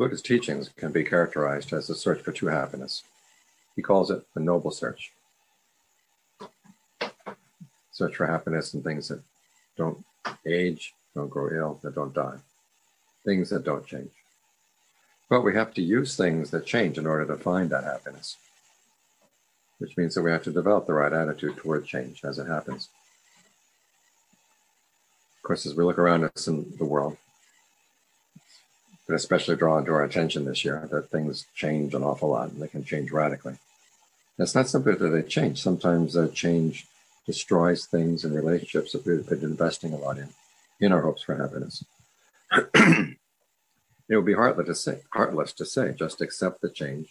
Buddha's teachings can be characterized as a search for true happiness. He calls it the noble search. Search for happiness in things that don't age, don't grow ill, that don't die, things that don't change. But we have to use things that change in order to find that happiness, which means that we have to develop the right attitude toward change as it happens. Of course, as we look around us in the world, but especially drawn to our attention this year that things change an awful lot and they can change radically. It's not simply that they change. Sometimes that change destroys things and relationships that we've been investing a lot in, in our hopes for happiness. it would be heartless to say, heartless to say, just accept the change,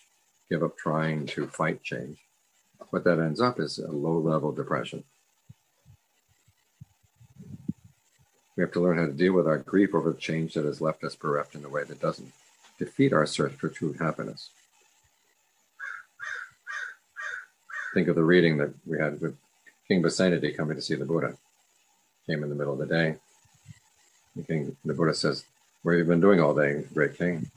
give up trying to fight change. What that ends up is a low level depression. We have to learn how to deal with our grief over the change that has left us bereft in a way that doesn't defeat our search for true happiness. Think of the reading that we had with King Pasenadi coming to see the Buddha. Came in the middle of the day. The king, the Buddha says, "What have you been doing all day, great king?"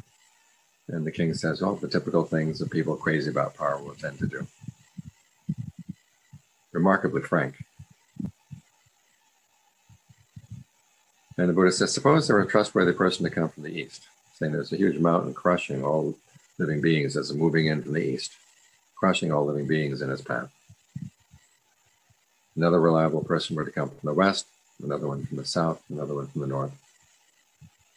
And the king says, "Well, the typical things that people crazy about power will tend to do." Remarkably frank. And the Buddha says, suppose there were a trustworthy person to come from the east, saying there's a huge mountain crushing all living beings as it's moving in from the east, crushing all living beings in its path. Another reliable person were to come from the west, another one from the south, another one from the north.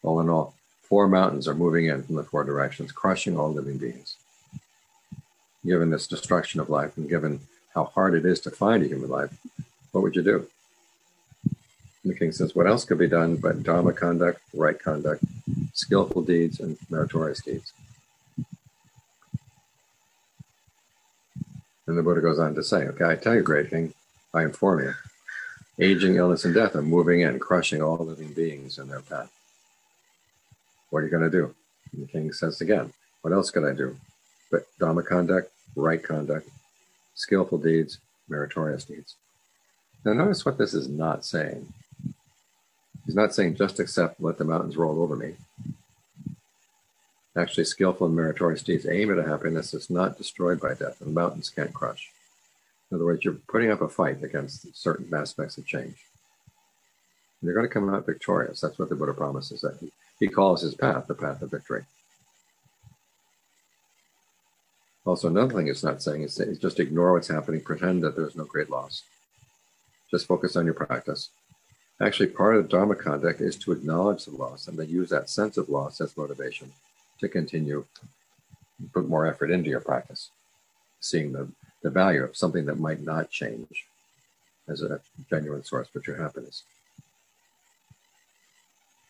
All in all, four mountains are moving in from the four directions, crushing all living beings. Given this destruction of life and given how hard it is to find a human life, what would you do? And the king says, What else could be done but Dharma conduct, right conduct, skillful deeds, and meritorious deeds? And the Buddha goes on to say, Okay, I tell you, great king, I inform you, aging, illness, and death are moving in, crushing all living beings in their path. What are you going to do? And the king says again, What else could I do? But Dharma conduct, right conduct, skillful deeds, meritorious deeds. Now, notice what this is not saying. He's not saying just accept, let the mountains roll over me. Actually, skillful and meritorious deeds aim at a happiness that's not destroyed by death, and mountains can't crush. In other words, you're putting up a fight against certain aspects of change. And you're going to come out victorious. That's what the Buddha promises. That he, he calls his path the path of victory. Also, another thing it's not saying is, is just ignore what's happening, pretend that there's no great loss. Just focus on your practice. Actually, part of the Dharma conduct is to acknowledge the loss and then use that sense of loss as motivation to continue, put more effort into your practice, seeing the, the value of something that might not change as a genuine source for true happiness.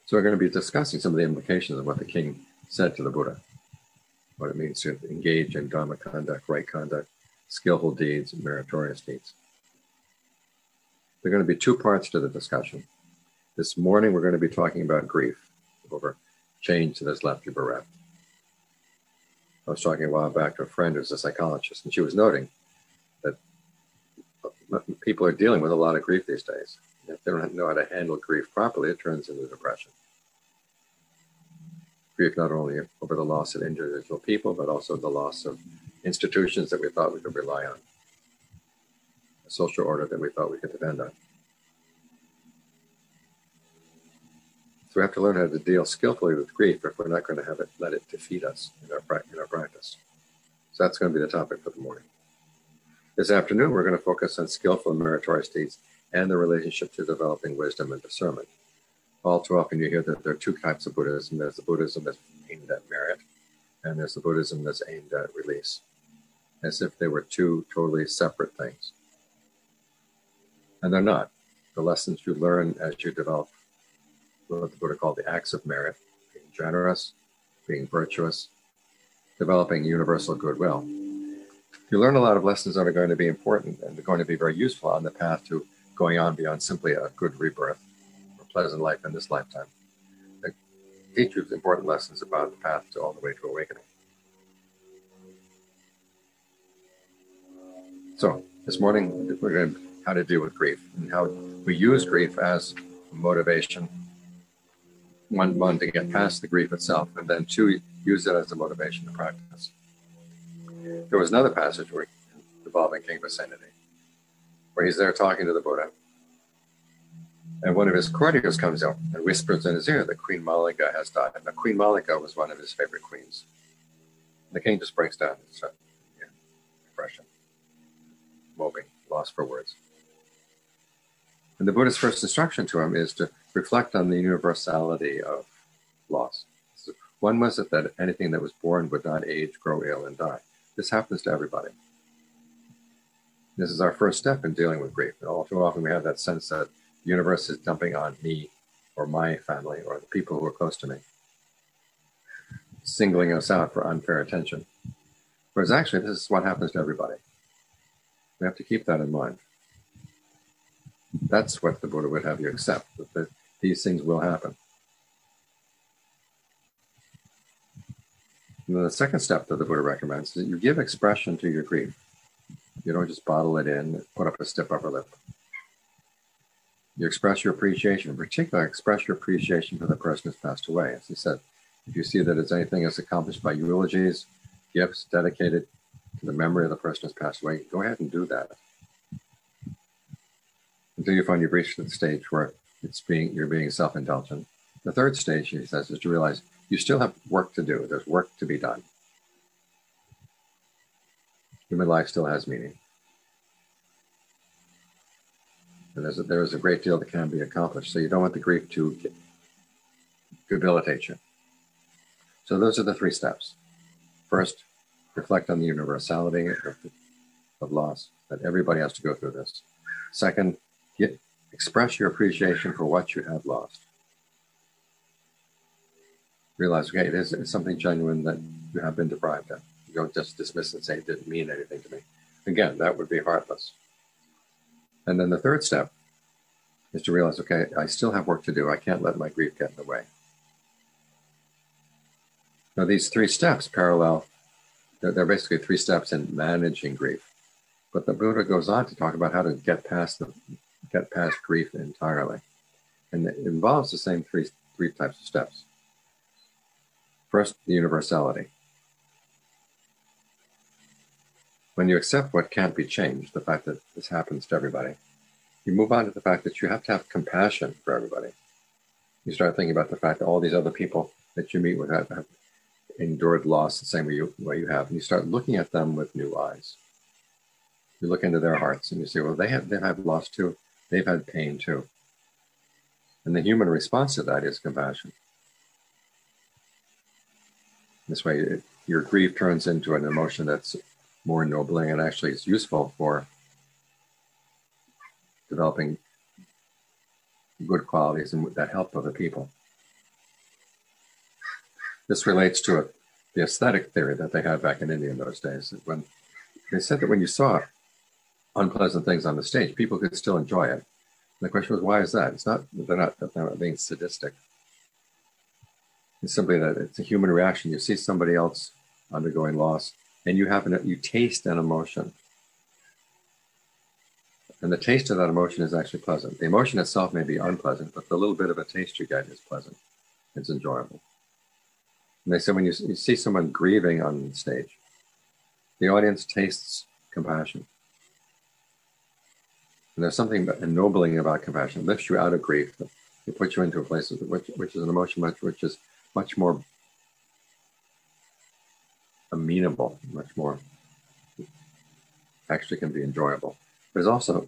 So, we're going to be discussing some of the implications of what the king said to the Buddha, what it means to engage in Dharma conduct, right conduct, skillful deeds, meritorious deeds. There are going to be two parts to the discussion. This morning, we're going to be talking about grief over change that has left you bereft. I was talking a while back to a friend who's a psychologist, and she was noting that people are dealing with a lot of grief these days. If they don't know how to handle grief properly, it turns into depression. Grief not only over the loss of individual people, but also the loss of institutions that we thought we could rely on social order that we thought we could depend on. So we have to learn how to deal skillfully with grief if we're not going to have it let it defeat us in our, in our practice. So that's going to be the topic for the morning. This afternoon, we're going to focus on skillful meritorious deeds and the relationship to developing wisdom and discernment. All too often, you hear that there are two types of Buddhism there's the Buddhism that's aimed at merit, and there's the Buddhism that's aimed at release, as if they were two totally separate things and they're not. The lessons you learn as you develop what the Buddha called the acts of merit, being generous, being virtuous, developing universal goodwill. You learn a lot of lessons that are going to be important and going to be very useful on the path to going on beyond simply a good rebirth or pleasant life in this lifetime. They teach you important lessons about the path to all the way to awakening. So, this morning, we're going to how to deal with grief and how we use grief as motivation one, one to get past the grief itself, and then two, use it as a motivation to practice. There was another passage where, involving King Pasenadi, where he's there talking to the Buddha, and one of his courtiers comes out and whispers in his ear that Queen Mallika has died. Now, Queen Mallika was one of his favorite queens. The king just breaks down. Yeah, depression, moping, lost for words. And the Buddha's first instruction to him is to reflect on the universality of loss. So one was it that anything that was born would not age, grow ill, and die. This happens to everybody. This is our first step in dealing with grief. And all too often we have that sense that the universe is dumping on me or my family or the people who are close to me, singling us out for unfair attention. Whereas actually, this is what happens to everybody. We have to keep that in mind. That's what the Buddha would have you accept, that the, these things will happen. And the second step that the Buddha recommends is that you give expression to your grief. You don't just bottle it in, put up a stiff upper lip. You express your appreciation, in particular, express your appreciation for the person who's passed away. As he said, if you see that it's anything that's accomplished by eulogies, gifts dedicated to the memory of the person who's passed away, go ahead and do that. Until you find you've reached the stage where it's being you're being self-indulgent. The third stage, he says, is to realize you still have work to do. There's work to be done. Human life still has meaning. And there's a, there is a great deal that can be accomplished. So you don't want the grief to debilitate you. So those are the three steps. First, reflect on the universality of, of loss, that everybody has to go through this. Second, get, express your appreciation for what you have lost. Realize, okay, it is something genuine that you have been deprived of. You don't just dismiss and say it didn't mean anything to me. Again, that would be heartless. And then the third step is to realize, okay, I still have work to do. I can't let my grief get in the way. Now, these three steps parallel, they're, they're basically three steps in managing grief. But the Buddha goes on to talk about how to get past the get past grief entirely. And it involves the same three three types of steps. First, the universality. when you accept what can't be changed, the fact that this happens to everybody, you move on to the fact that you have to have compassion for everybody. You start thinking about the fact that all these other people that you meet with have, have endured loss the same way you, way you have, and you start looking at them with new eyes. You look into their hearts and you say, well, they have they've had loss too. They've had pain too. And the human response to that is compassion. This way, it, your grief turns into an emotion that's more ennobling and actually is useful for developing good qualities and that help other people. This relates to a, the aesthetic theory that they had back in India in those days. When they said that when you saw unpleasant things on the stage, people could still enjoy it. And the question was, why is that? It's not they're not, they're not being sadistic. It's simply that it's a human reaction. You see somebody else undergoing loss, and you have an, you taste an emotion. And the taste of that emotion is actually pleasant. The emotion itself may be unpleasant, but the little bit of a taste you get is pleasant. It's enjoyable. And they say when you, you see someone grieving on stage, the audience tastes compassion. And there's something ennobling about compassion. It lifts you out of grief. It puts you into a place which, which is an emotion much, which is much more amenable, much more actually can be enjoyable. But it's also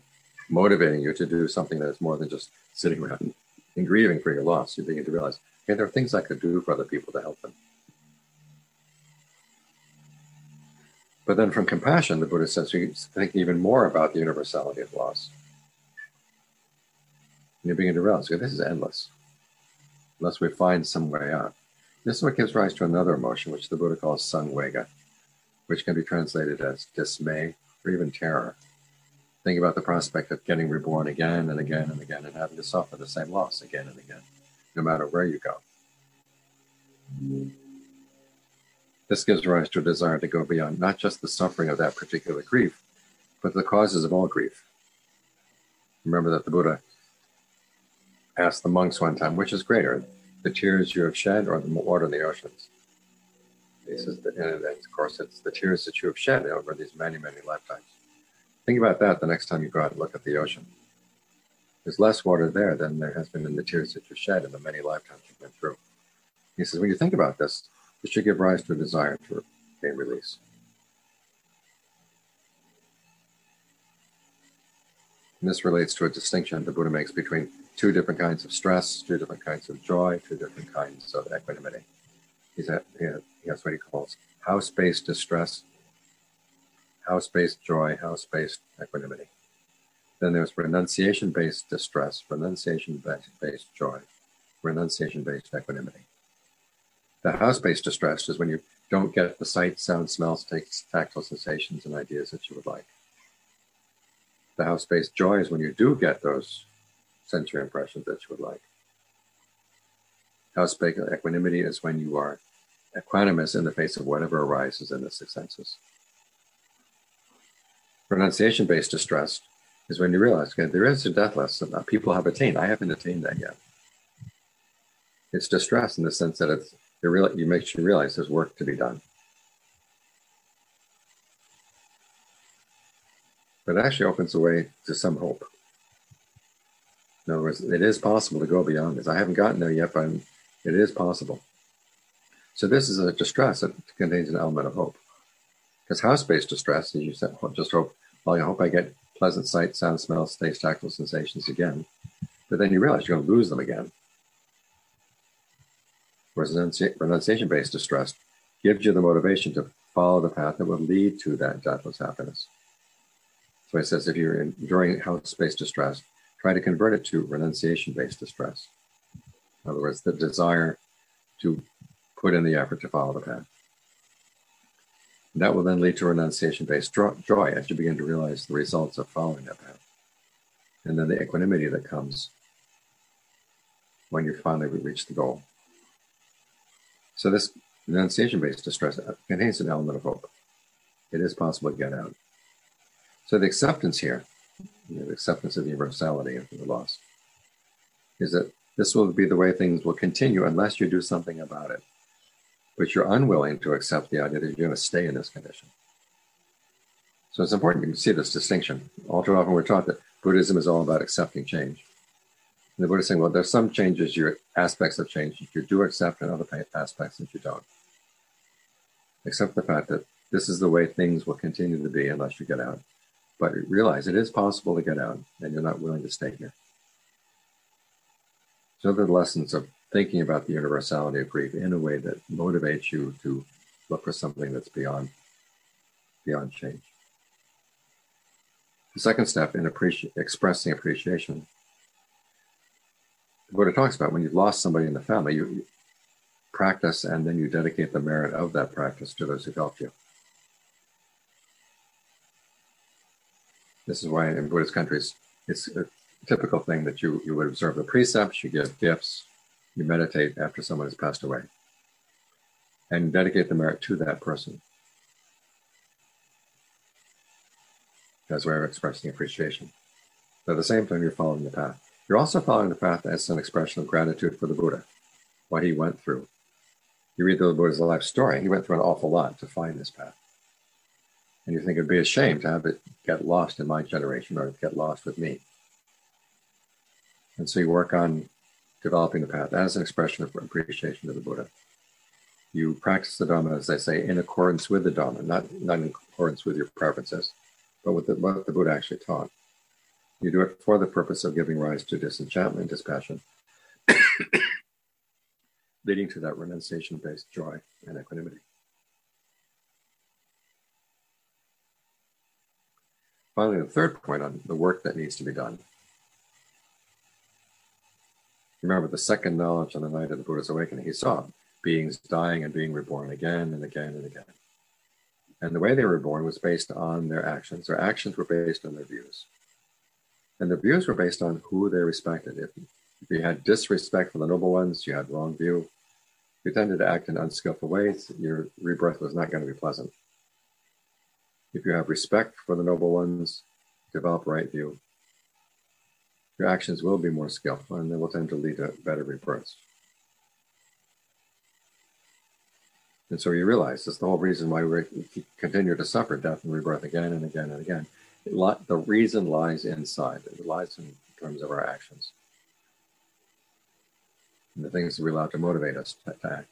motivating you to do something that is more than just sitting around and grieving for your loss. You begin to realize, hey, there are things I could do for other people to help them. But then from compassion, the Buddha says you think even more about the universality of loss. And you begin to realize, this is endless, unless we find some way out. This is what gives rise to another emotion, which the Buddha calls samvega, which can be translated as dismay or even terror. Think about the prospect of getting reborn again and again and again and having to suffer the same loss again and again, no matter where you go. This gives rise to a desire to go beyond not just the suffering of that particular grief, but the causes of all grief. Remember that the Buddha asked the monks one time, which is greater, the tears you have shed or the water in the oceans. This is the, and of course, it's the tears that you have shed over these many, many lifetimes. Think about that the next time you go out and look at the ocean. There's less water there than there has been in the tears that you've shed in the many lifetimes you've been through. He says, when you think about this, it should give rise to a desire for gain release. And this relates to a distinction the Buddha makes between two different kinds of stress, two different kinds of joy, two different kinds of equanimity. He's at, he has what he calls house based distress, house based joy, house based equanimity. Then there's renunciation based distress, renunciation based joy, renunciation based equanimity. The house based distress is when you don't get the sight, sound, smells, tactile sensations, and ideas that you would like. The house based joy is when you do get those sensory impressions that you would like. House based equanimity is when you are equanimous in the face of whatever arises in the six senses. Renunciation based distress is when you realize okay, there is a deathless that people have attained. I haven't attained that yet. It's distress in the sense that it's it really you makes you realize there's work to be done. But it actually opens the way to some hope. In other words, it is possible to go beyond this. I haven't gotten there yet, but I'm, it is possible. So this is a distress that contains an element of hope. Because house-based distress, as you said, just hope, well, I hope I get pleasant sight, sound, smell, taste, tactile sensations again. But then you realize you're going to lose them again. Whereas renunciation-based distress gives you the motivation to follow the path that will lead to that deathless happiness. So he says if you're enduring house-based distress, try to convert it to renunciation-based distress. In other words, the desire to put in the effort to follow the path. And that will then lead to renunciation-based joy as you begin to realize the results of following that path. And then the equanimity that comes when you finally reach the goal. So this renunciation-based distress contains an element of hope. It is possible to get out. So the acceptance here, you know, the acceptance of the universality of the loss, is that this will be the way things will continue unless you do something about it. But you're unwilling to accept the idea that you're going to stay in this condition. So it's important to see this distinction. All too often we're taught that Buddhism is all about accepting change. And the Buddha is saying, well, there's some changes, your aspects of change you do accept, and other aspects that you don't. Accept the fact that this is the way things will continue to be unless you get out. But realize it is possible to get out, and you're not willing to stay here. So the lessons of thinking about the universality of grief in a way that motivates you to look for something that's beyond beyond change. The second step in appreci- expressing appreciation, what it talks about when you've lost somebody in the family, you practice and then you dedicate the merit of that practice to those who helped you. This is why in Buddhist countries, it's a typical thing that you, you would observe the precepts, you give gifts, you meditate after someone has passed away, and dedicate the merit to that person. That's where I'm expressing appreciation. But at the same time, you're following the path. You're also following the path as an expression of gratitude for the Buddha, what he went through. You read the Buddha's life story, he went through an awful lot to find this path. And you think it'd be a shame to have it get lost in my generation or get lost with me. And so you work on developing the path as an expression of appreciation of the Buddha. You practice the Dhamma, as I say, in accordance with the Dhamma, not, not in accordance with your preferences, but with the, what the Buddha actually taught. You do it for the purpose of giving rise to disenchantment, dispassion, leading to that renunciation based joy and equanimity. Finally, the third point on the work that needs to be done. Remember the second knowledge on the night of the Buddha's awakening, he saw beings dying and being reborn again and again and again. And the way they were born was based on their actions. Their actions were based on their views. And the views were based on who they respected. If, if you had disrespect for the noble ones, you had wrong view. If you tended to act in unskillful ways, your rebirth was not going to be pleasant. If you have respect for the noble ones, develop right view, your actions will be more skillful and they will tend to lead to better rebirths. And so you realize that's the whole reason why we continue to suffer death and rebirth again and again and again. The reason lies inside. It lies in terms of our actions and the things that we allow to motivate us to, act.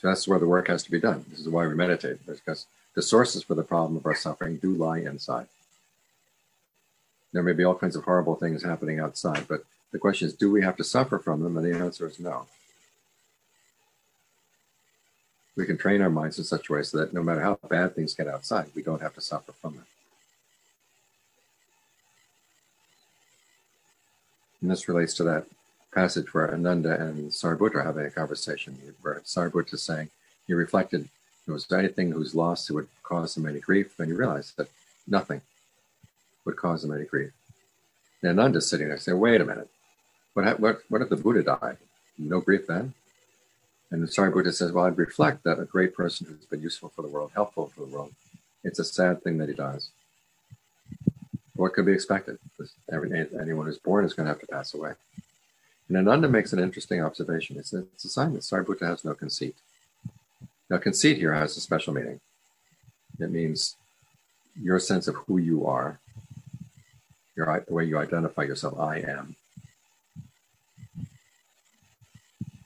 So that's where the work has to be done. This is why we meditate, because the sources for the problem of our suffering do lie inside. There may be all kinds of horrible things happening outside, but the question is, do we have to suffer from them? And the answer is no. We can train our minds in such a way so that no matter how bad things get outside, we don't have to suffer from it. And this relates to that passage where Ananda and Sariputta are having a conversation, where Sariputta is saying he reflected, there was anything whose loss would cause him any grief? And he realized that nothing would cause him any grief. And Ananda's sitting there saying, wait a minute, what, what, what if the Buddha died? No grief then? And the Sariputta says, well, I'd reflect that a great person who's been useful for the world, helpful for the world, it's a sad thing that he dies. What could be expected? Every, anyone who's born is going to have to pass away. And Ananda makes an interesting observation. It's it's a sign that Sariputta has no conceit. Now, conceit here has a special meaning. It means your sense of who you are, your, the way you identify yourself, I am.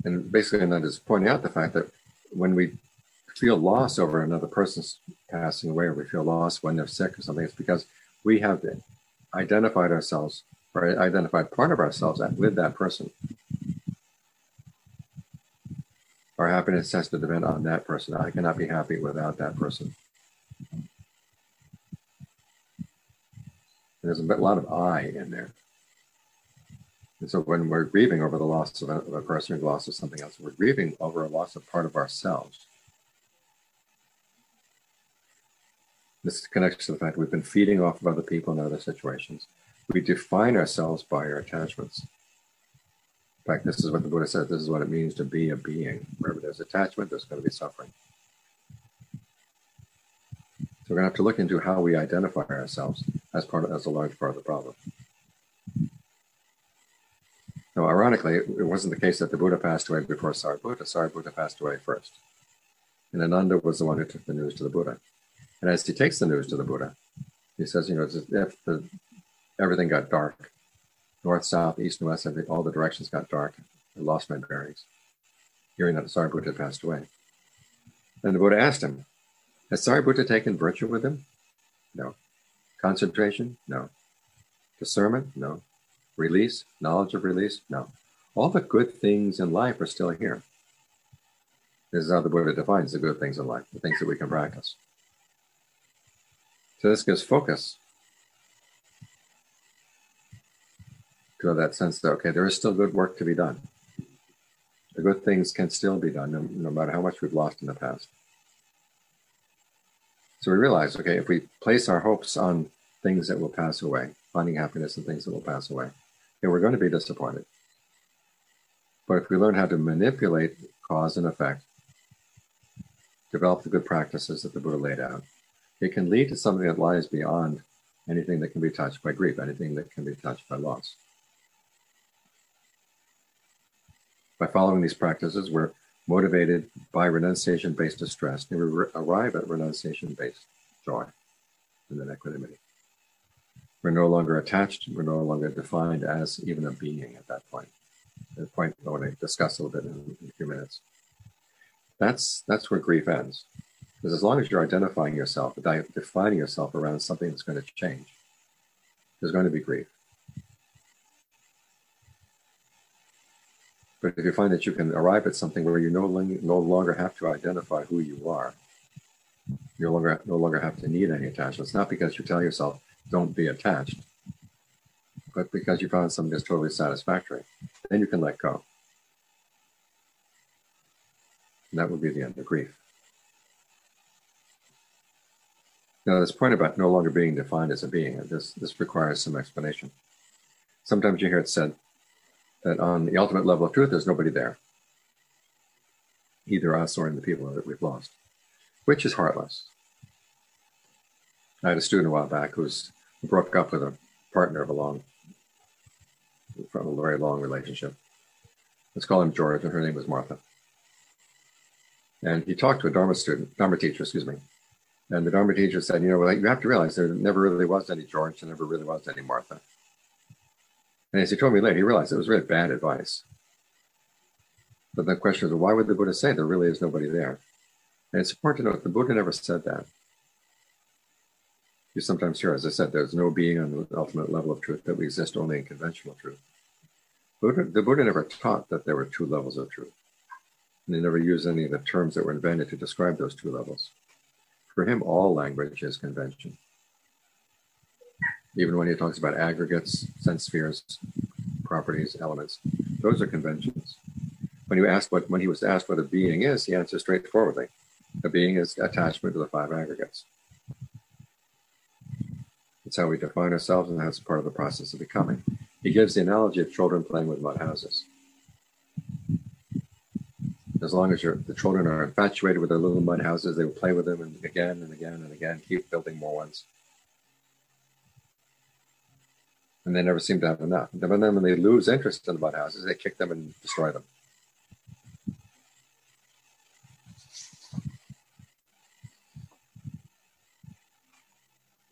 And basically, Ananda is pointing out the fact that when we feel loss over another person's passing away, or we feel loss when they're sick or something, it's because we have identified ourselves or identified part of ourselves with that person. Our happiness has to depend on that person. I cannot be happy without that person. There's a lot of I in there. And so when we're grieving over the loss of a, of a person or loss of something else, we're grieving over a loss of part of ourselves. This connects to the fact we've been feeding off of other people in other situations. We define ourselves by our attachments. In fact, this is what the Buddha said this is what it means to be a being. Wherever there's attachment, there's going to be suffering. So we're going to have to look into how we identify ourselves as part of, as a large part of the problem. Now, ironically, it wasn't the case that the Buddha passed away before Sariputta. Sariputta passed away first. And Ananda was the one who took the news to the Buddha. And as he takes the news to the Buddha, he says, you know, if the, everything got dark, north, south, east, and west, all the directions got dark. I lost my bearings, hearing that Sariputta had passed away. And the Buddha asked him, Has Sariputta taken virtue with him? No. Concentration? No. Discernment? No. Release? Knowledge of release? No. All the good things in life are still here. This is how the Buddha defines the good things in life, the things that we can practice. So this gives focus to that sense that, okay, there is still good work to be done. The good things can still be done no, no matter how much we've lost in the past. So we realize, okay, if we place our hopes on things that will pass away, finding happiness in things that will pass away, okay, we're going to be disappointed. But if we learn how to manipulate cause and effect, develop the good practices that the Buddha laid out, it can lead to something that lies beyond anything that can be touched by grief, anything that can be touched by loss. By following these practices, we're motivated by renunciation based distress, and we arrive at renunciation based joy and then equanimity. We're no longer attached, we're no longer defined as even a being at that point. The point I want to discuss a little bit in, in a few minutes. That's that's where grief ends. Because as long as you're identifying yourself, defining yourself around something that's going to change, there's going to be grief. But if you find that you can arrive at something where you no, no longer have to identify who you are, you no longer, no longer have to need any attachments, not because you tell yourself, don't be attached, but because you found something that's totally satisfactory, then you can let go. And that would be the end of grief. Now, this point about no longer being defined as a being, this, this requires some explanation. Sometimes you hear it said that on the ultimate level of truth, there's nobody there, either us or in the people that we've lost, which is heartless. I had a student a while back who's who broke up with a partner of a long, from a very long relationship. let's call him George, and her name was Martha. And he talked to a Dharma student, Dharma teacher, excuse me. And the Dharma teacher said, you know, well, you have to realize there never really was any George, there never really was any Martha. And as he told me later, he realized it was really bad advice. But the question is, why would the Buddha say there really is nobody there? And it's important to note the Buddha never said that. You sometimes hear, as I said, there's no being on the ultimate level of truth, that we exist only in conventional truth. Buddha, the Buddha never taught that there were two levels of truth. And he never used any of the terms that were invented to describe those two levels. For him, all language is convention. Even when he talks about aggregates, sense spheres, properties, elements, those are conventions. When you ask what when he was asked what a being is, he answers straightforwardly. A being is attachment to the five aggregates. It's how we define ourselves, and that's part of the process of becoming. He gives the analogy of children playing with mud houses. As long as the children are infatuated with their little mud houses, they will play with them and again and again and again, keep building more ones. And they never seem to have enough. And then when they lose interest in the mud houses, they kick them and destroy them.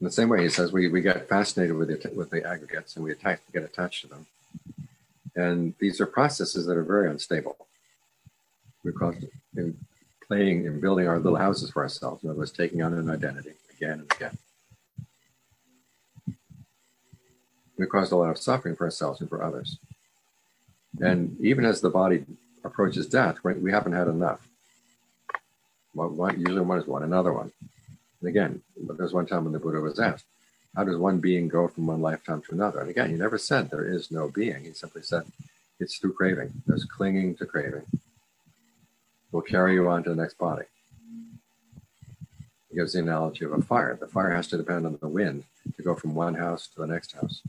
In the same way, he says we, we get fascinated with the, with the aggregates and we get attached to them. And these are processes that are very unstable. Because in playing and building our little houses for ourselves, in other words, taking on an identity again and again. We caused a lot of suffering for ourselves and for others. And even as the body approaches death, we haven't had enough. One, usually one is one, another one. And again, there's one time when the Buddha was asked, how does one being go from one lifetime to another? And again, he never said there is no being. He simply said it's through craving. There's clinging to craving. Will carry you on to the next body. He gives the analogy of a fire. The fire has to depend on the wind to go from one house to the next house.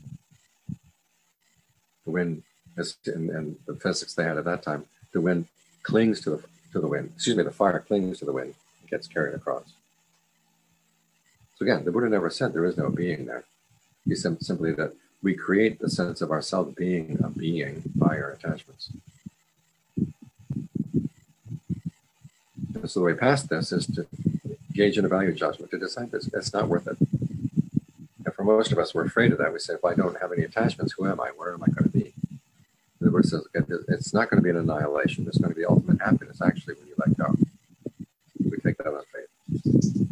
The wind, is, and, and the physics they had at that time, the wind clings to the to the wind. Excuse me, the fire clings to the wind. It gets carried across. So again, the Buddha never said there is no being there. He said simply that we create the sense of ourselves being a being by our attachments. And so the way past this is to engage in a value judgment, to decide this, it's not worth it. And for most of us, we're afraid of that. We say, if I don't have any attachments, who am I? Where am I going to be? And the Buddha says, it's not going to be an annihilation. It's going to be ultimate happiness, actually, when you let go. We take that on faith.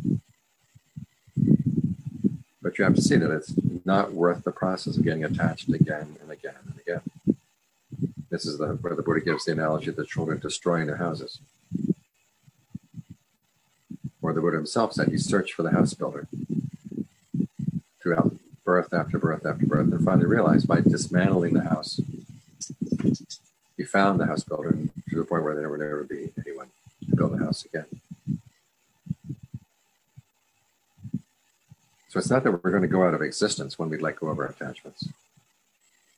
But you have to see that it's not worth the process of getting attached again and again and again. This is the, where the Buddha gives the analogy of the children destroying their houses. Or the Buddha himself said he searched for the house builder throughout birth after birth after birth, and finally realized by dismantling the house, he found the house builder to the point where there would never be anyone to build a house again. So it's not that we're going to go out of existence when we let go of our attachments.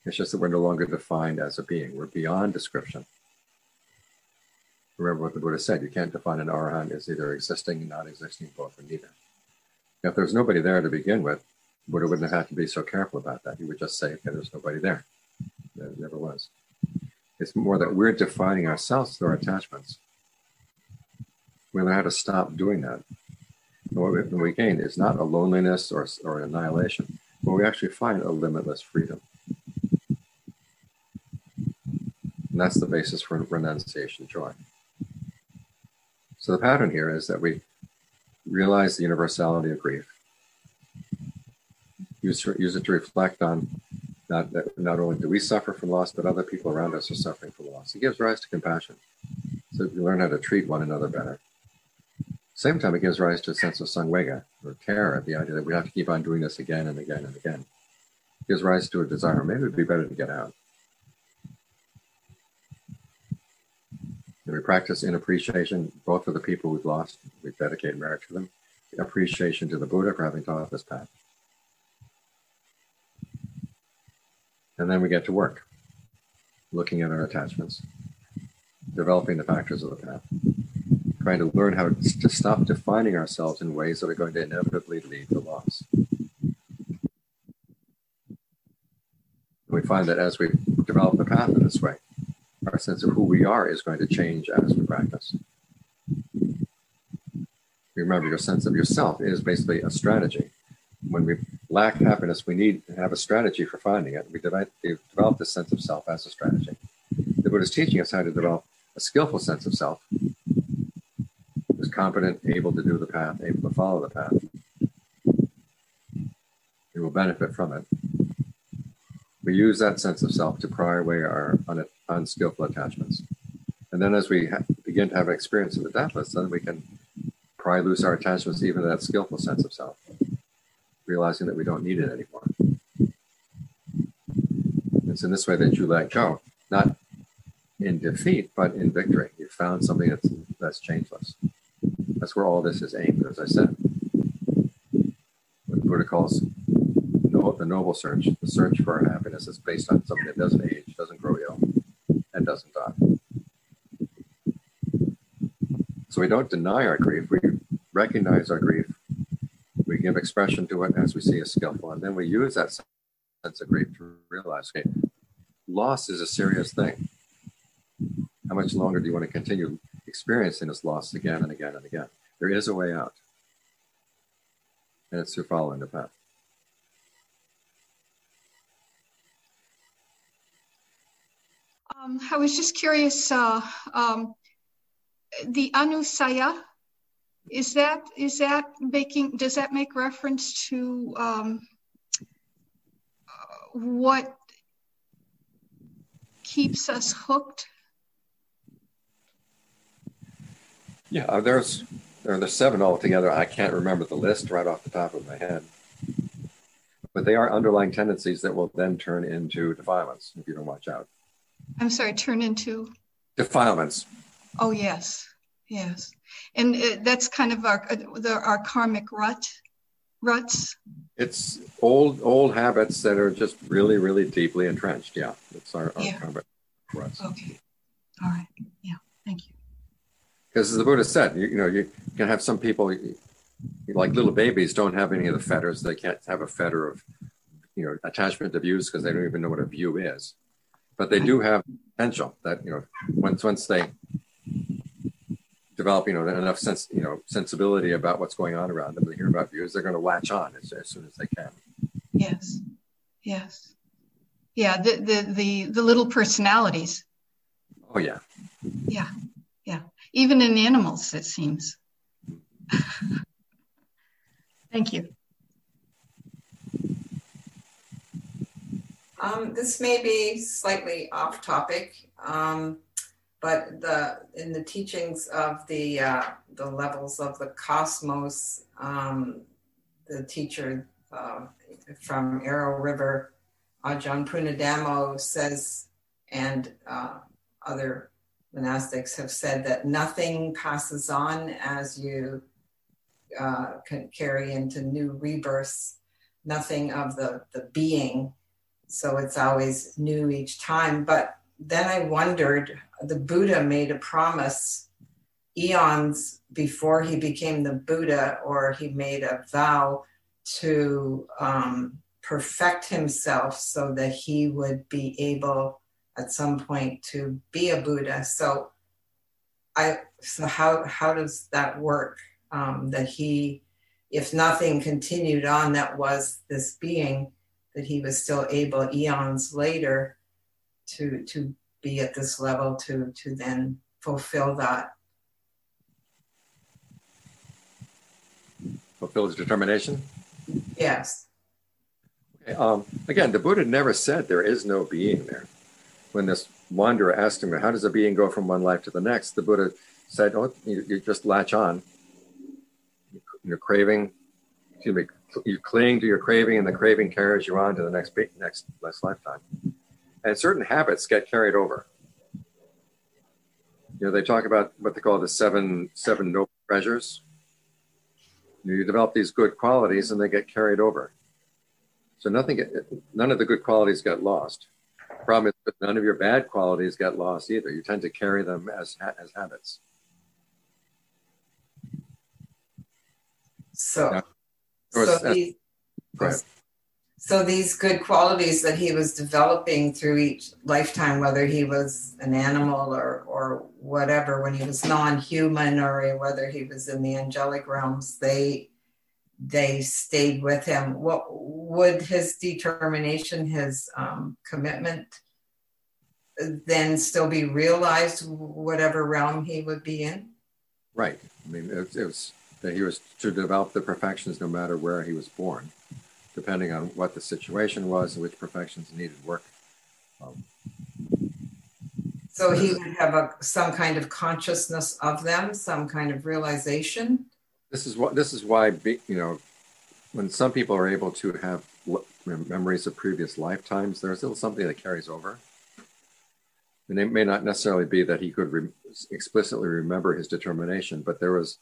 It's just that we're no longer defined as a being. We're beyond description. Remember what the Buddha said you can't define an arahant as either existing, not existing, both, or neither. Now, if there's nobody there to begin with, Buddha wouldn't have had to be so careful about that. He would just say, okay, there's nobody there. There never was. It's more that we're defining ourselves through our attachments. We learn how to stop doing that what we, gain is not a loneliness or, or an annihilation, but we actually find a limitless freedom. And that's the basis for renunciation joy. So the pattern here is that we realize the universality of grief, use, use it to reflect on not, that not only do we suffer from loss, but other people around us are suffering from loss. It gives rise to compassion. So we learn how to treat one another better. Same time, it gives rise to a sense of samvega or terror, the idea that we have to keep on doing this again and again and again. It gives rise to a desire, maybe it would be better to get out. And we practice in appreciation, both for the people we've lost, we dedicate merit to them, appreciation to the Buddha for having taught this path. And then we get to work, looking at our attachments, developing the factors of the path trying to learn how to stop defining ourselves in ways that are going to inevitably lead to loss. We find that as we develop the path in this way, our sense of who we are is going to change as we practice. Remember, your sense of yourself is basically a strategy. When we lack happiness, we need to have a strategy for finding it. We develop, this sense of self as a strategy. The Buddha is teaching us how to develop a skillful sense of self, who's competent, able to do the path, able to follow the path. We will benefit from it. We use that sense of self to pry away our un- unskillful attachments. And then as we ha- begin to have experience of the deathless, then we can pry loose our attachments even to that skillful sense of self, realizing that we don't need it anymore. It's in this way that you let go, not in defeat, but in victory. You found something that's, that's changeless. That's where all this is aimed, as I said. What Buddha calls the noble search, the search for our happiness is based on something that doesn't age, doesn't grow ill, and doesn't die. So we don't deny our grief, we recognize our grief, we give expression to it as we see it skillful, and then we use that sense of grief to realize, okay, loss is a serious thing. How much longer do you want to continue experiencing is lost again and again and again? There is a way out. And it's through following the path. Um, I was just curious. Uh, um, the anusaya is that is that making does that make reference to um, uh, what keeps us hooked? Yeah, uh, there's there are seven altogether. I can't remember the list right off the top of my head, but they are underlying tendencies that will then turn into defilements if you don't watch out. I'm sorry, turn into defilements. Oh yes, yes, and uh, that's kind of our uh, the, our karmic rut ruts. It's old old habits that are just really really deeply entrenched. Yeah, it's our, our yeah. karmic ruts. Okay, all right. Yeah, thank you. Because as the Buddha said, you, you know, you can have some people like little babies don't have any of the fetters. They can't have a fetter of you know attachment to views because they don't even know what a view is. But they do have potential that you know once once they develop you know enough sense you know sensibility about what's going on around them they hear about views they're going to latch on as, as soon as they can. Yes. Yes. Yeah the the the, the little personalities. Oh yeah yeah. Yeah even in animals it seems. Thank you. Um, this may be slightly off topic, um, but the in the teachings of the uh, the levels of the cosmos, um, the teacher uh, from Arrow River, Ajahn Punnadhammo says, and uh, other monastics have said that nothing passes on as you uh, can carry into new rebirths. Nothing of the the being so it's always new each time. But then I wondered the Buddha made a promise eons before he became the Buddha, or he made a vow to um, perfect himself so that he would be able at some point to be a Buddha. So I so how how does that work? Um, that he, if nothing continued on that was this being, that he was still able eons later to to be at this level to to then fulfill that fulfill his determination yes okay, um, again the buddha never said there is no being there when this wanderer asked him how does a being go from one life to the next the buddha said oh you, you just latch on you're craving excuse me you cling to your craving, and the craving carries you on to the next next next lifetime. And certain habits get carried over. You know, they talk about what they call the seven seven noble treasures. You, develop these good qualities, and they get carried over. So nothing, none of the good qualities get lost. Problem is that none of your bad qualities get lost either. You tend to carry them as as habits. So. Now, so, these, So these good qualities that he was developing through each lifetime, whether he was an animal or or whatever, when he was non-human or whether he was in the angelic realms, they they stayed with him. What would his determination, his um, commitment, then still be realized, whatever realm he would be in? Right. I mean, it, it was that he was to develop the perfections no matter where he was born depending on what the situation was and which perfections needed work. Um, so he would have a, some kind of consciousness of them, some kind of realization. This is what this is why you know when some people are able to have memories of previous lifetimes, there's still something that carries over. And it may not necessarily be that he could re- explicitly remember his determination, but there was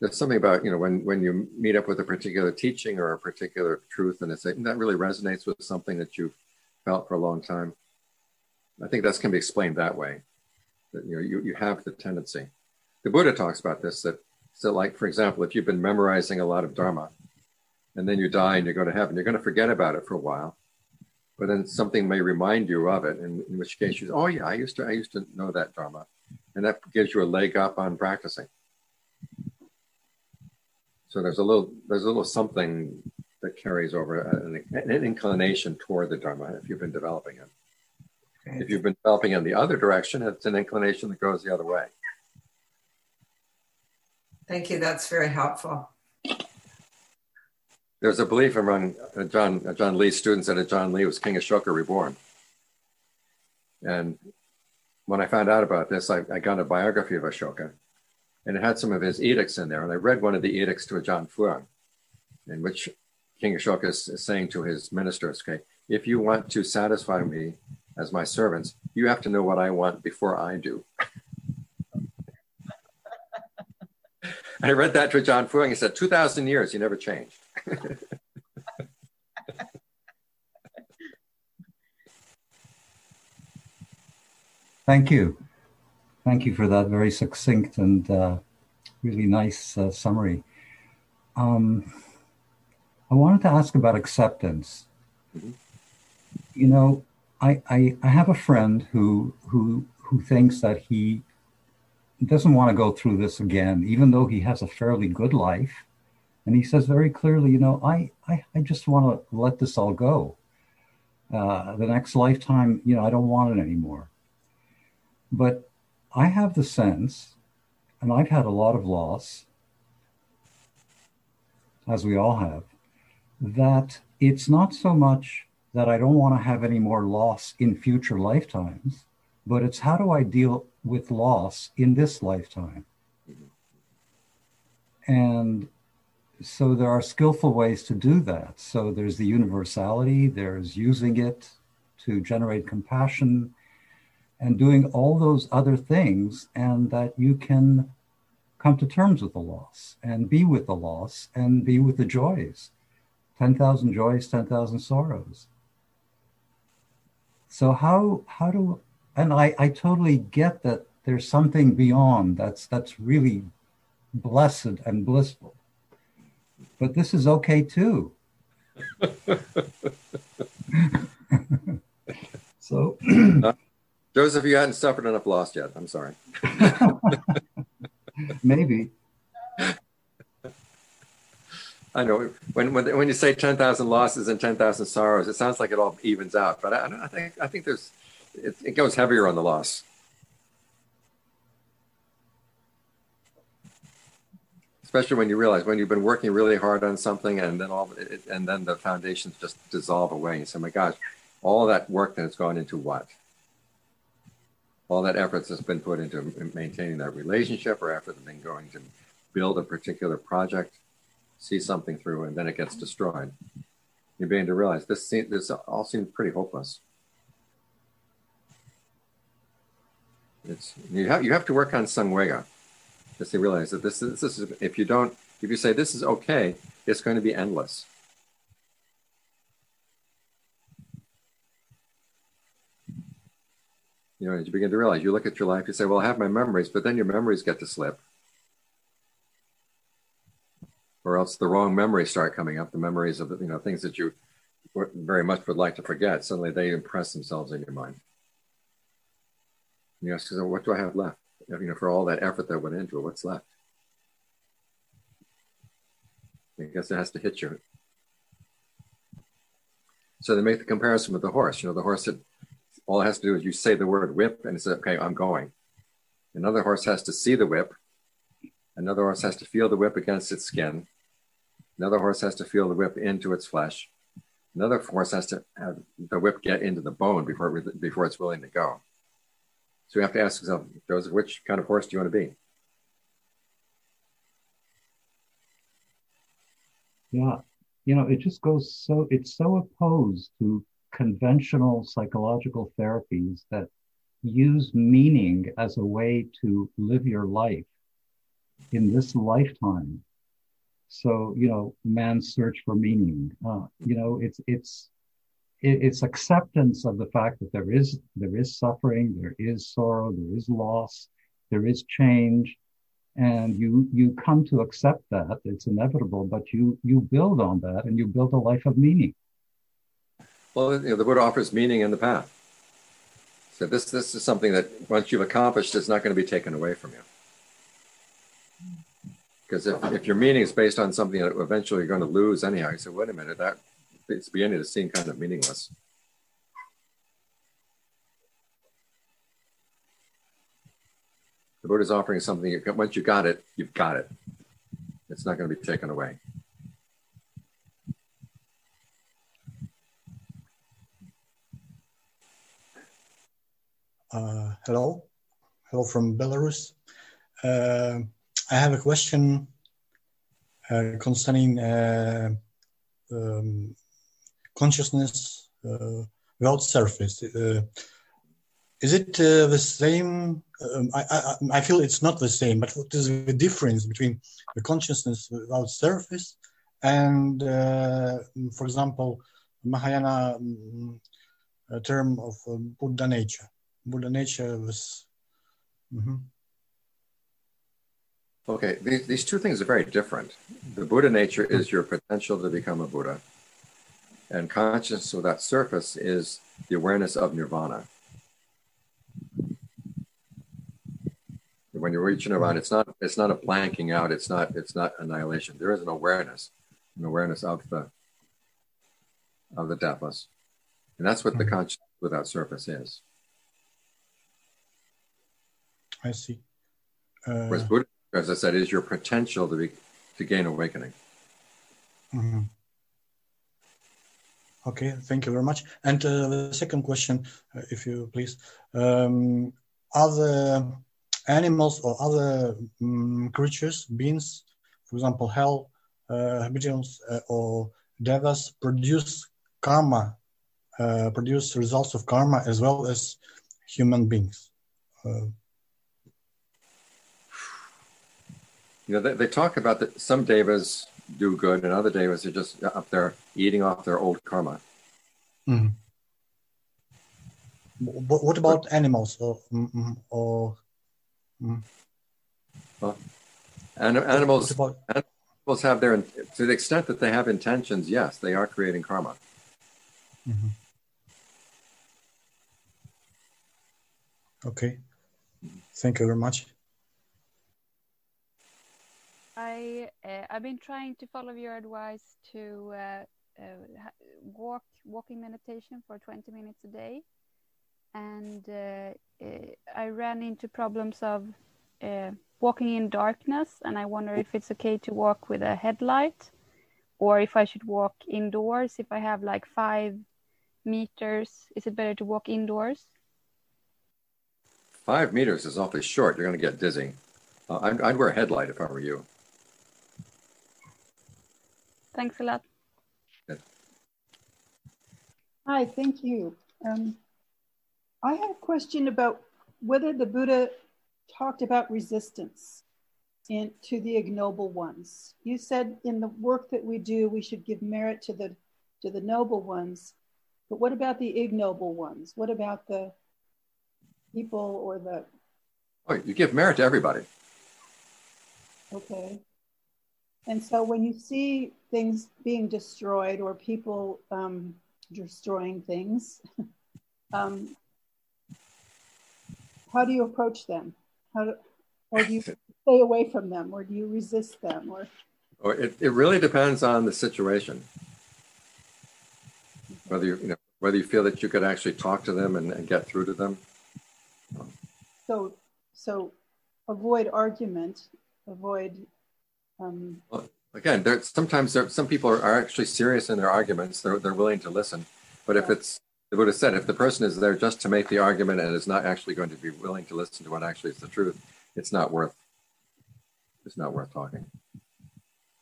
there's something about you know when when you meet up with a particular teaching or a particular truth and it's that really resonates with something that you've felt for a long time. I think that's can be explained that way. That you know you, you have the tendency. The buddha talks about this that so like for example if you've been memorizing a lot of dharma and then you die and you go to heaven you're going to forget about it for a while but then something may remind you of it in, in which case you say oh yeah i used to i used to know that dharma and that gives you a leg up on practicing so there's a little there's a little something that carries over an, an inclination toward the dharma if you've been developing it. If you've been developing in the other direction, it's an inclination that goes the other way. Thank you. That's very helpful. There's a belief among uh, Ajaan uh, Ajaan Lee's students that Ajaan Lee was King Ashoka reborn. And when I found out about this, I, I got a biography of Ashoka and it had some of his edicts in there. And I read one of the edicts to Ajaan Fuang, in which King Ashoka is, is saying to his ministers, okay, if you want to satisfy me as my servants, you have to know what I want before I do. I read that to Ajaan Fuang. He said, 2,000 years, you never changed. Thank you. Thank you for that very succinct and uh, really nice uh, summary. Um, I wanted to ask about acceptance. Mm-hmm. You know, I, I, I have a friend who who who thinks that he doesn't want to go through this again, even though he has a fairly good life. And he says very clearly, you know, I, I, I just want to let this all go. Uh, the next lifetime, you know, I don't want it anymore. But I have the sense, and I've had a lot of loss, as we all have, that it's not so much that I don't want to have any more loss in future lifetimes, but it's how do I deal with loss in this lifetime? And so there are skillful ways to do that. So there's the universality, there's using it to generate compassion and doing all those other things, and that you can come to terms with the loss and be with the loss and be with the joys 10,000 joys, 10,000 sorrows. So, how, how do, and I, I totally get that there's something beyond that's, that's really blessed and blissful. But this is okay too. so uh, Joseph, you hadn't suffered enough loss yet. I'm sorry. Maybe. I know when when when you say ten thousand losses and ten thousand sorrows, it sounds like it all evens out. But I, I think I think there's it, it, goes heavier on the loss. Especially when you realize when you've been working really hard on something, and then all it, and then the foundations just dissolve away. And say, "My gosh, all that work that has gone into what?" all that effort has been put into maintaining that relationship or effort has been going to build a particular project, see something through, and then it gets destroyed. You begin to realize this this all seems pretty hopeless. It's you have you have to work on samvega just to realize that this is this is if you don't if you say this is okay, it's going to be endless. you know, you begin to realize, you look at your life, you say, well, I have my memories, but then your memories get to slip. Or else the wrong memories start coming up, the memories of, you know, things that you very much would like to forget, suddenly they impress themselves in your mind. You ask yourself, what do I have left? You know, for all that effort that went into it, what's left? I guess it has to hit you. So they make the comparison with the horse. You know, the horse that all it has to do is you say the word whip and it says, okay, I'm going. Another horse has to see the whip. Another horse has to feel the whip against its skin. Another horse has to feel the whip into its flesh. Another horse has to have the whip get into the bone before it, before it's willing to go. So you have to ask yourself, those which kind of horse do you want to be? Yeah, you know, it just goes so it's so opposed to conventional psychological therapies that use meaning as a way to live your life in this lifetime so you know man's search for meaning uh, you know it's it's it's acceptance of the fact that there is there is suffering there is sorrow there is loss there is change. And you you come to accept that it's inevitable but you you build on that and you build a life of meaning. Well you know, the buddha offers meaning in the path. So this this is something that once you've accomplished it's not going to be taken away from you. Because if, if your meaning is based on something that eventually you're going to lose anyhow, you say, wait a minute, that it's beginning to seem kind of meaningless. The Buddha is offering something, once you got it, you've got it. It's not going to be taken away. Uh, hello, hello from Belarus. Uh, I have a question uh, concerning uh, um, consciousness uh, without surface. Uh, is it uh, the same? Um, I, I, I, feel it's not the same, but what is the difference between the consciousness without surface and, for example, Mahayana um, term of Buddha nature? Buddha nature was. Mm -hmm. Okay, these, these two things are very different. The Buddha nature is your potential to become a Buddha, and consciousness without surface is the awareness of nirvana. When you reach nirvana, it's not it's not a blanking out. It's not it's not annihilation. There is an awareness, an awareness of the of the deathless, and that's what the mm-hmm. consciousness without surface is. I see. Uh, Whereas Buddha as I said, is your potential to be to gain awakening. Mm-hmm. Okay, thank you very much. And uh, the second question, uh, if you please, um, other animals or other um, creatures, beings, for example, hell, uh, uh, or devas, produce karma, uh, produce results of karma as well as human beings. Uh, you know, they, they talk about that some devas do good and other devas are just up there eating off their old karma. Mm. What about but, animals or, or mm. well, animals, about, animals have their to the extent that they have intentions. Yes, they are creating karma. Mm-hmm. Okay, thank you very much. I uh, I've been trying to follow your advice to uh, uh, walk walking meditation for 20 minutes a day, and uh, uh, I ran into problems of uh, walking in darkness, and I wonder if it's okay to walk with a headlight, or if I should walk indoors. If I have like five meters, is it better to walk indoors? Five meters is awfully short. You're going to get dizzy. I'd, I'd wear a headlight if I were you. Thanks a lot. Hi, thank you. Um, I had a question about whether the Buddha talked about resistance in, to the ignoble ones. You said in the work that we do, we should give merit to the to the noble ones, but what about the ignoble ones? What about the people or the? Oh, you give merit to everybody. Okay. And so when you see things being destroyed or people um, destroying things, um, how do you approach them? How do, or do you stay away from them, or do you resist them, or? Or it, it really depends on the situation. Whether you, you know whether you feel that you could actually talk to them and, and get through to them. So so avoid argument, avoid. Um, well, again, there, sometimes there, some people are, are actually serious in their arguments. They're, they're willing to listen. But if it's, the Buddha said, if the person is there just to make the argument and is not actually going to be willing to listen to what actually is the truth, it's not worth, it's not worth talking.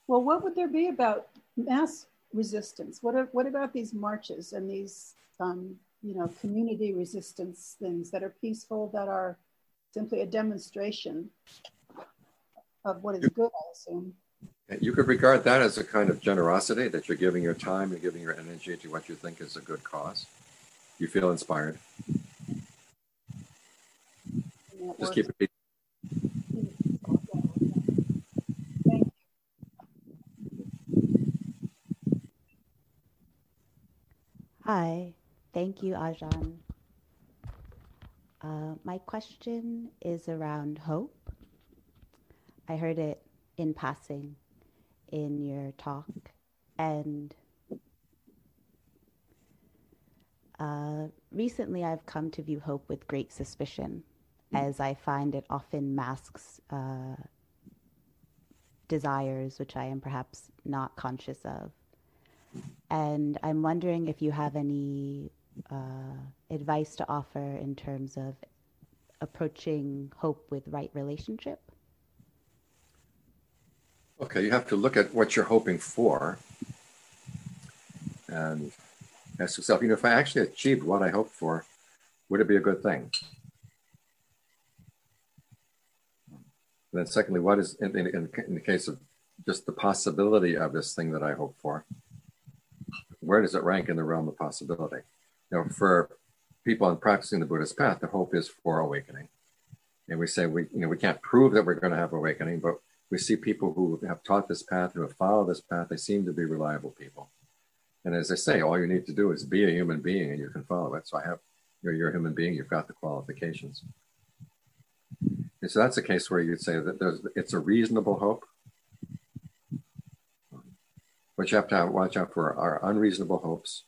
Well, what would there be about mass resistance? What, what about these marches and these, um, you know, community resistance things that are peaceful, that are simply a demonstration of what is good, I assume. You could regard that as a kind of generosity that you're giving your time, you're giving your energy to what you think is a good cause. You feel inspired. Just keep it. Hi, thank you, Ajahn. Uh, my question is around hope. I heard it in passing in your talk, and uh, recently I've come to view hope with great suspicion, as I find it often masks uh, desires which I am perhaps not conscious of. And I'm wondering if you have any uh, advice to offer in terms of approaching hope with right relationship? Okay, you have to look at what you're hoping for and ask yourself, you know, if I actually achieved what I hoped for, would it be a good thing? And then, secondly, what is in, in, in the case of just the possibility of this thing that I hope for? Where does it rank in the realm of possibility? you know, for people in practicing the Buddhist path, the hope is for awakening. And we say we, you know, we can't prove that we're going to have awakening, but we see people who have taught this path, who have followed this path, they seem to be reliable people. And as I say, all you need to do is be a human being and you can follow it. So I have, you know, you're a human being, you've got the qualifications. And so that's a case where you'd say that there's, it's a reasonable hope. But you have to watch out for our unreasonable hopes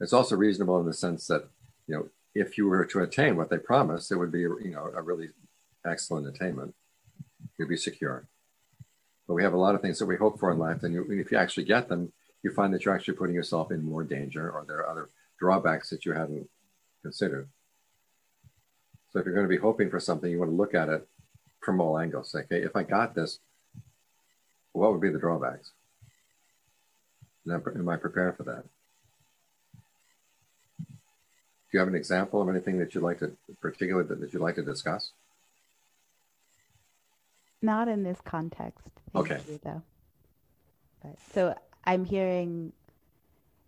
it's also reasonable in the sense that, you know, if you were to attain what they promised, it would be, you know, a really excellent attainment. You'd be secure. But we have a lot of things that we hope for in life, and you, if you actually get them, you find that you're actually putting yourself in more danger, or there are other drawbacks that you hadn't considered. So if you're going to be hoping for something, you want to look at it from all angles. Say, okay, if I got this, what would be the drawbacks? Am I prepared for that? Do you have an example of anything that you'd like to, particularly that, that you'd like to discuss? Not in this context. Okay. You, though. But, so I'm hearing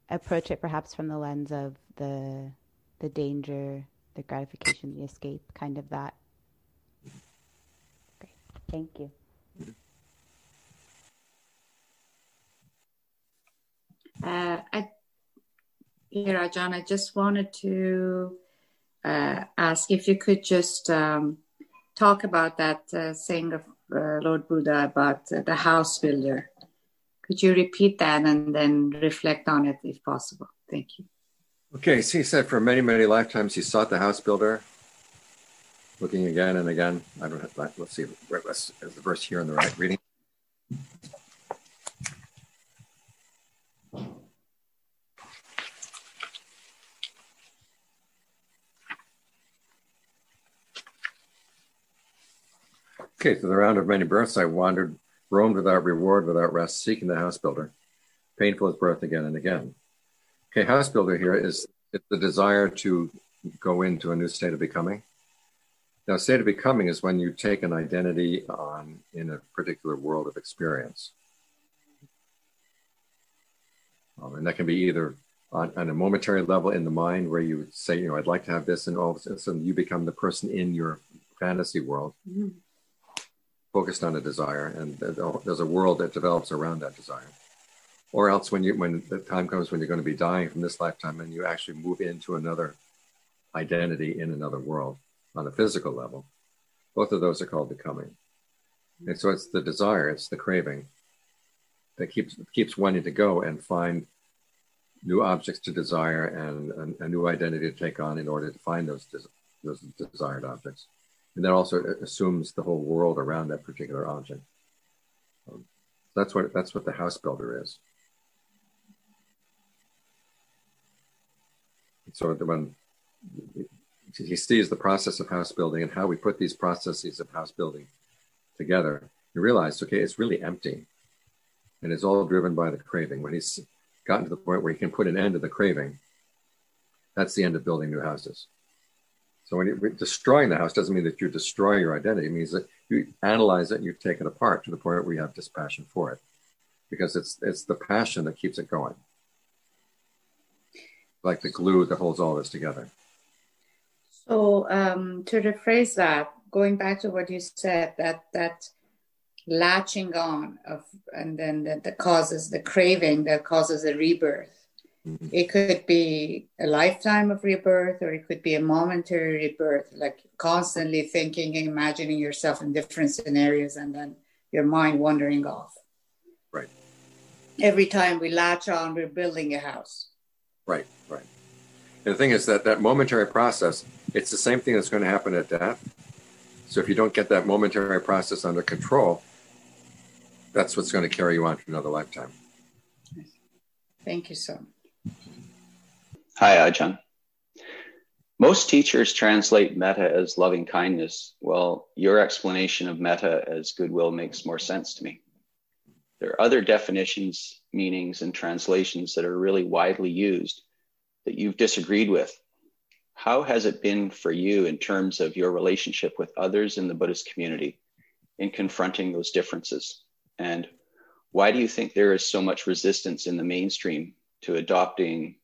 approach it perhaps from the lens of the the danger, the gratification, the escape, kind of that. Great. Thank you. Uh, I here, John, I just wanted to uh, ask if you could just um, talk about that uh, saying of uh, Lord Buddha about the house builder. Could you repeat that and then reflect on it if possible? Thank you. Okay, so he said for many, many lifetimes he sought the house builder, looking again and again. I don't have, let's see, is the verse here in the right reading? Okay, so the round of many births I wandered, roamed without reward, without rest, seeking the house builder. Painful as birth again and again. Okay, house builder here is the desire to go into a new state of becoming. Now, state of becoming is when you take an identity on in a particular world of experience. Um, and that can be either on, on, a momentary level in the mind where you say, you know, I'd like to have this, and all of a sudden you become the person in your fantasy world. Mm-hmm focused on a desire, and there's a world that develops around that desire. Or else, when you when the time comes when you're going to be dying from this lifetime, and you actually move into another identity in another world on a physical level, both of those are called becoming. And so it's the desire, it's the craving that keeps keeps wanting to go and find new objects to desire and a, new identity to take on in order to find those des- those desired objects and that also assumes the whole world around that particular object. Um, that's what that's what the house builder is. So when he sees the process of house building and how we put these processes of house building together, he realizes, okay, it's really empty, and it's all driven by the craving. When he's gotten to the point where he can put an end to the craving, that's the end of building new houses. So when you're destroying the house doesn't mean that you destroy your identity. It means that you analyze it and you take it apart to the point where you have dispassion for it, because it's it's the passion that keeps it going, like the glue that holds all this together. So um, to rephrase that, going back to what you said, that that latching on of and then that, that causes the craving that causes a rebirth Mm-hmm. It could be a lifetime of rebirth, or it could be a momentary rebirth, like constantly thinking and imagining yourself in different scenarios and then your mind wandering off. Right. Every time we latch on, we're building a house. Right, right. And the thing is that that momentary process, it's the same thing that's going to happen at death. So if you don't get that momentary process under control, that's what's going to carry you on to another lifetime. Thank you so much. Hi, Ajahn. Most teachers translate metta as loving kindness. Well, your explanation of metta as goodwill makes more sense to me. There are other definitions, meanings, and translations that are really widely used that you've disagreed with. How has it been for you in terms of your relationship with others in the Buddhist community in confronting those differences? And why do you think there is so much resistance in the mainstream to adopting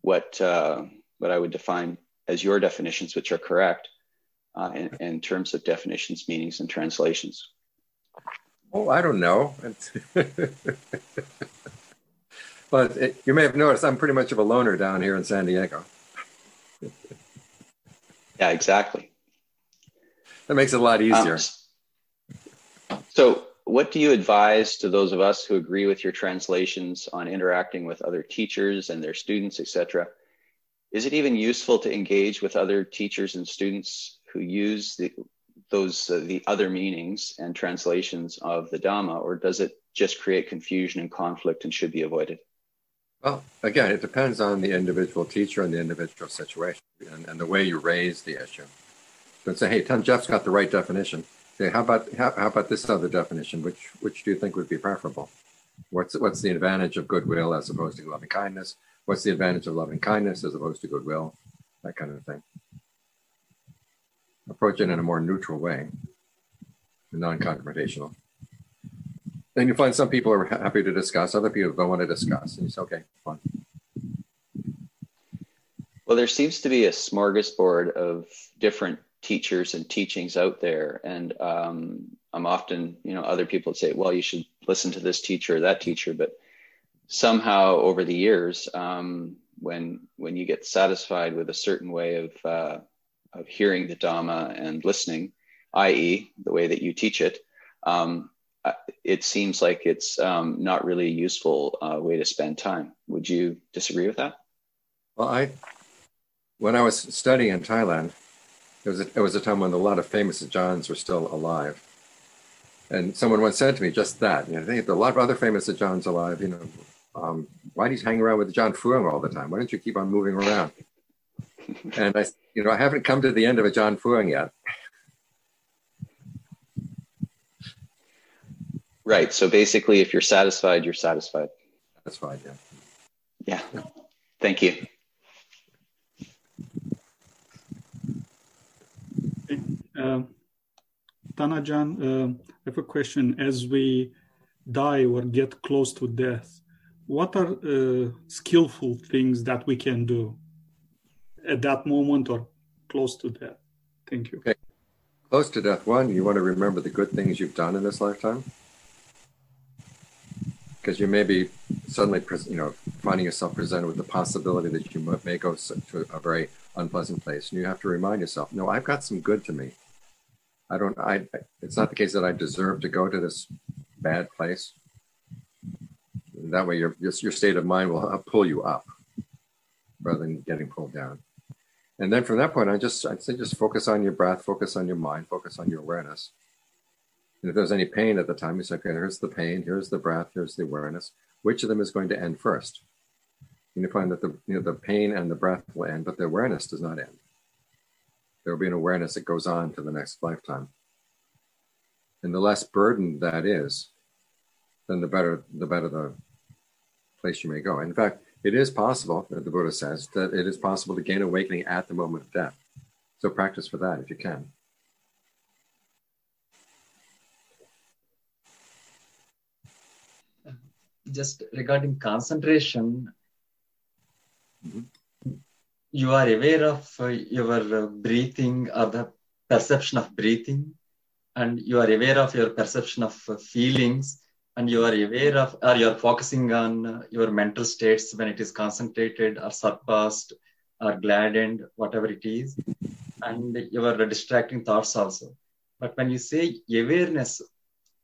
what uh, what I would define as your definitions, which are correct uh, in, in, terms of definitions, meanings, and translations? Oh, I don't know. but it, you may have noticed I'm pretty much of a loner down here in San Diego. yeah, exactly. That makes it a lot easier. Um, so, what do you advise to those of us who agree with your translations on interacting with other teachers and their students, etc.? Is it even useful to engage with other teachers and students who use the, those uh, the other meanings and translations of the Dhamma, or does it just create confusion and conflict and should be avoided? Well, again, it depends on the individual teacher and the individual situation and, and the way you raise the issue. Don't say, "Hey, Tom Jeff's got the right definition." Okay, how about how, how about this other definition? Which which do you think would be preferable? What's what's the advantage of goodwill as opposed to loving kindness? What's the advantage of loving kindness as opposed to goodwill? That kind of thing. Approach it in a more neutral way, non-confrontational. Then you find some people are happy to discuss, other people don't want to discuss, and you say, okay, fine. Well, there seems to be a smorgasbord of different teachers and teachings out there. And um, i'm often you know other people say well you should listen to this teacher or that teacher. But somehow over the years um, when when you get satisfied with a certain way of uh, of hearing the dhamma and listening i.e the way that you teach it um, it seems like it's um, not really a useful uh, way to spend time. Would you disagree with that? Well i when i was studying in thailand it was, a, it was a time when a lot of famous Ajaans were still alive. And someone once said to me just that, you know, there are a lot of other famous Ajaans alive, you know, um, why do you hang around with Ajaan Fuang all the time? Why don't you keep on moving around? and I, you know, I haven't come to the end of a Ajaan Fuang yet. Right. So basically, if you're satisfied, you're satisfied. Satisfied, yeah. Yeah. yeah. Thank you. Uh, Tanajan, uh, I have a question. As we die or get close to death, what are uh, skillful things that we can do at that moment or close to death? Thank you. Okay. Close to death, one, you want to remember the good things you've done in this lifetime. Because you may be suddenly, you know, finding yourself presented with the possibility that you may go to a very unpleasant place. And you have to remind yourself, no, I've got some good to me. I don't, I, it's not the case that I deserve to go to this bad place. That way, your, your state of mind will uh, pull you up rather than getting pulled down. And then from that point I just I'd say just focus on your breath, focus on your mind, focus on your awareness. And if there's any pain at the time, you say, okay, here's the pain, here's the breath, here's the awareness. Which of them is going to end first? And you find that the you know the pain and the breath will end, but the awareness does not end. There will be an awareness that goes on to the next lifetime. And the less burdened that is, then the better the better the place you may go. In fact, it is possible, the Buddha says, that it is possible to gain awakening at the moment of death. So practice for that if you can. Just regarding concentration, mm-hmm. You are aware of uh, your uh, breathing or the perception of breathing, and you are aware of your perception of uh, feelings and you are aware of or you are focusing on uh, your mental states when it is concentrated or surpassed or gladdened whatever it is and your distracting thoughts also. But when you say awareness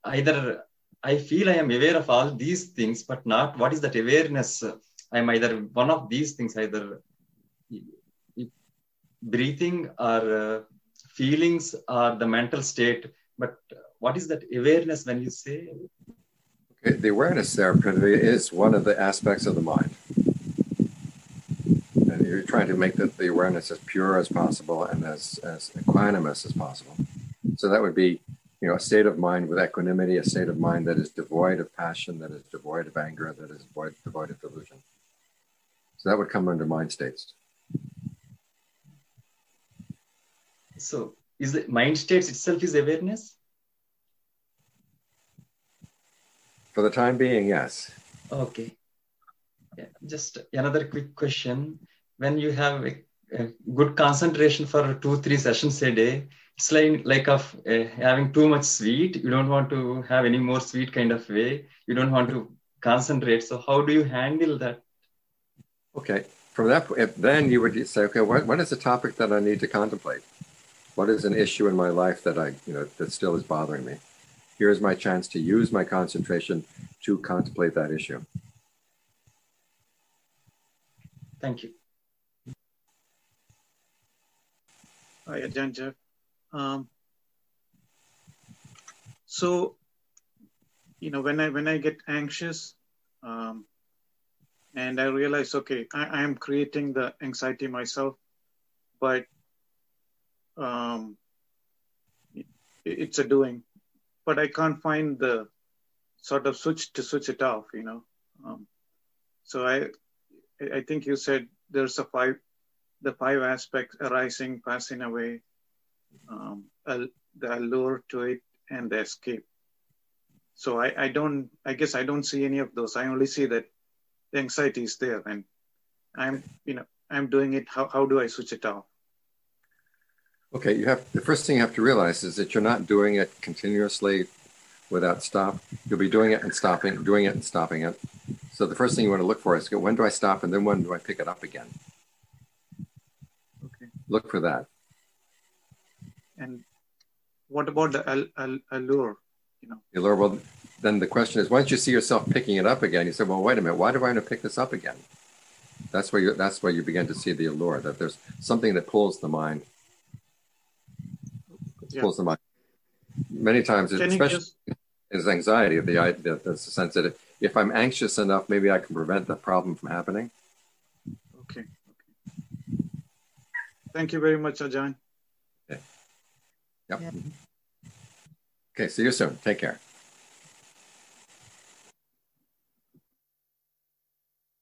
either i feel i am aware of all these things but not what is that awareness? I am either one of these things either breathing or uh, feelings or the mental state but what is that awareness when you say the awareness there is one of the aspects of the mind. And you're trying to make the, the awareness as pure as possible and as, as equanimous as possible. So that would be, you know, a state of mind with equanimity, a state of mind that is devoid of passion, that is devoid of anger, that is devoid, devoid of delusion. So that would come under mind states. So is the mind states itself is awareness? For the time being, yes. Okay. Yeah, just another quick question. When you have a, a, good concentration for two, three sessions a day, it's like, like of uh, having too much sweet. You don't want to have any more sweet kind of way. You don't want to concentrate. So how do you handle that? Okay. From that point, then you would say, okay, what, what is the topic that I need to contemplate? What is an issue in my life that I, you know, that still is bothering me? here's my chance to use my concentration to contemplate that issue. Thank you. Hi, Ajahn um, so, you know, when I when I get anxious, um, and I realize, okay, I, I am creating the anxiety myself, but um, it's a doing but I can't find the sort of switch to switch it off, you know. Um, so I, I think you said there's a five, the five aspects arising, passing away, um, the allure to it, and the escape. So I, I don't, I guess I don't see any of those. I only see that the anxiety is there, and I'm, you know, I'm doing it. How, how do I switch it off? Okay, you have the first thing you have to realize is that you're not doing it continuously without stop. You'll be doing it and stopping, doing it and stopping it. So the first thing you want to look for is go, when do I stop and then when do I pick it up again? Okay. Look for that. And what about the al- al- allure? You know. The allure. Well, then the question is, once you see yourself picking it up again, you say, "Well, wait a minute. Why do I want to pick this up again?" That's where you. That's where you begin to see the allure. That there's something that pulls the mind yeah. pulls them up. Many times, especially just... is anxiety. The, the the sense that if I'm anxious enough, maybe I can prevent the problem from happening. Okay. okay. Thank you very much, Ajahn. Okay. Yep. yep. Okay. See you soon. Take care.